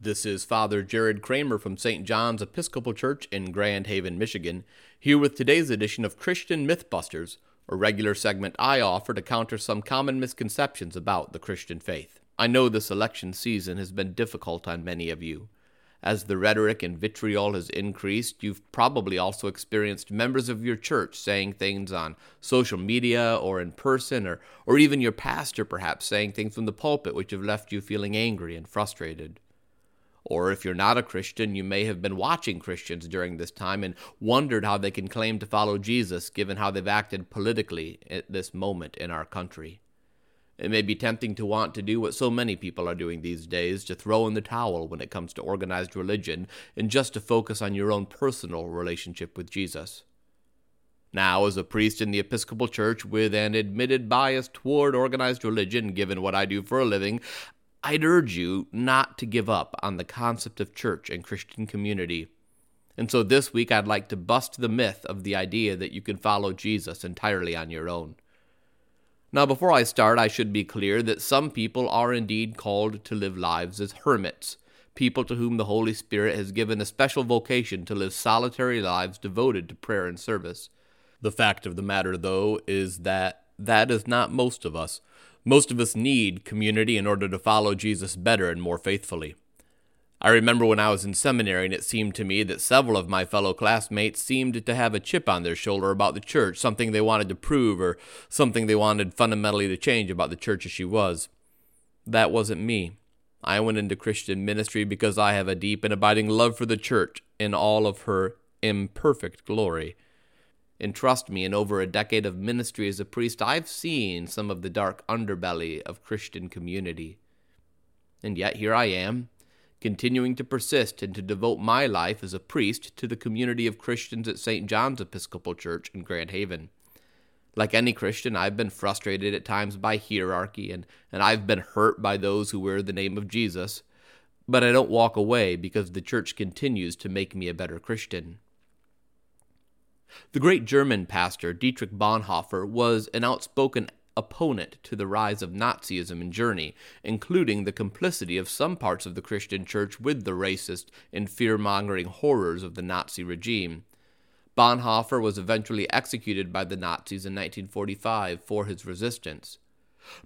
This is Father Jared Kramer from St. John's Episcopal Church in Grand Haven, Michigan, here with today's edition of Christian Mythbusters, a regular segment I offer to counter some common misconceptions about the Christian faith. I know this election season has been difficult on many of you. As the rhetoric and vitriol has increased, you've probably also experienced members of your church saying things on social media or in person, or, or even your pastor perhaps saying things from the pulpit which have left you feeling angry and frustrated. Or if you're not a Christian, you may have been watching Christians during this time and wondered how they can claim to follow Jesus given how they've acted politically at this moment in our country. It may be tempting to want to do what so many people are doing these days to throw in the towel when it comes to organized religion and just to focus on your own personal relationship with Jesus. Now, as a priest in the Episcopal Church with an admitted bias toward organized religion, given what I do for a living, I'd urge you not to give up on the concept of church and Christian community. And so this week I'd like to bust the myth of the idea that you can follow Jesus entirely on your own. Now, before I start, I should be clear that some people are indeed called to live lives as hermits, people to whom the Holy Spirit has given a special vocation to live solitary lives devoted to prayer and service. The fact of the matter, though, is that that is not most of us. Most of us need community in order to follow Jesus better and more faithfully. I remember when I was in seminary and it seemed to me that several of my fellow classmates seemed to have a chip on their shoulder about the church, something they wanted to prove or something they wanted fundamentally to change about the church as she was. That wasn't me. I went into Christian ministry because I have a deep and abiding love for the church in all of her imperfect glory. And trust me, in over a decade of ministry as a priest, I've seen some of the dark underbelly of Christian community. And yet here I am, continuing to persist and to devote my life as a priest to the community of Christians at St. John's Episcopal Church in Grand Haven. Like any Christian, I've been frustrated at times by hierarchy, and, and I've been hurt by those who wear the name of Jesus. But I don't walk away because the church continues to make me a better Christian. The great German pastor Dietrich Bonhoeffer was an outspoken opponent to the rise of Nazism in Germany, including the complicity of some parts of the Christian church with the racist and fear mongering horrors of the Nazi regime. Bonhoeffer was eventually executed by the Nazis in 1945 for his resistance.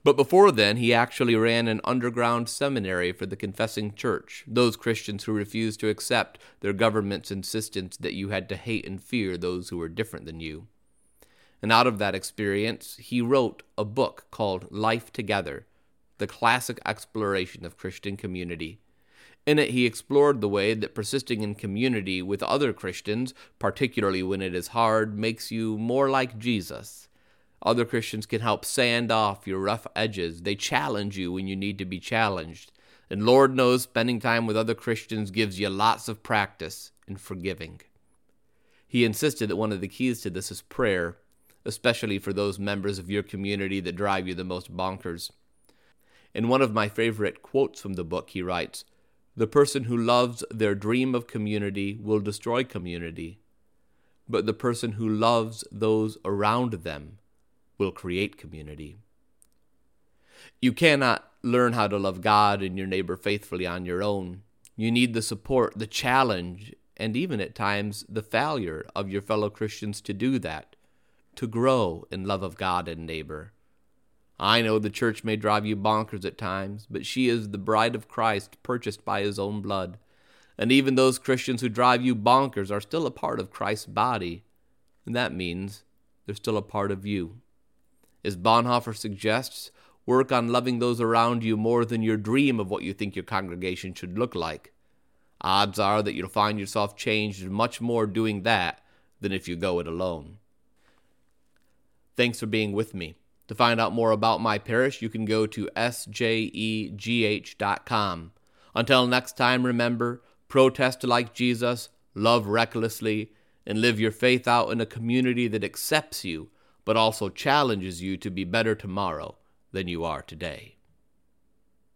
But before then, he actually ran an underground seminary for the confessing church, those Christians who refused to accept their government's insistence that you had to hate and fear those who were different than you. And out of that experience, he wrote a book called Life Together, the classic exploration of Christian community. In it, he explored the way that persisting in community with other Christians, particularly when it is hard, makes you more like Jesus other Christians can help sand off your rough edges. They challenge you when you need to be challenged. And Lord knows spending time with other Christians gives you lots of practice in forgiving. He insisted that one of the keys to this is prayer, especially for those members of your community that drive you the most bonkers. In one of my favorite quotes from the book, he writes The person who loves their dream of community will destroy community, but the person who loves those around them will create community. You cannot learn how to love God and your neighbor faithfully on your own. You need the support, the challenge, and even at times the failure of your fellow Christians to do that, to grow in love of God and neighbor. I know the church may drive you bonkers at times, but she is the bride of Christ purchased by his own blood. And even those Christians who drive you bonkers are still a part of Christ's body. And that means they're still a part of you. As Bonhoeffer suggests, work on loving those around you more than your dream of what you think your congregation should look like. Odds are that you'll find yourself changed much more doing that than if you go it alone. Thanks for being with me. To find out more about my parish, you can go to sjegh.com. Until next time, remember protest like Jesus, love recklessly, and live your faith out in a community that accepts you but also challenges you to be better tomorrow than you are today.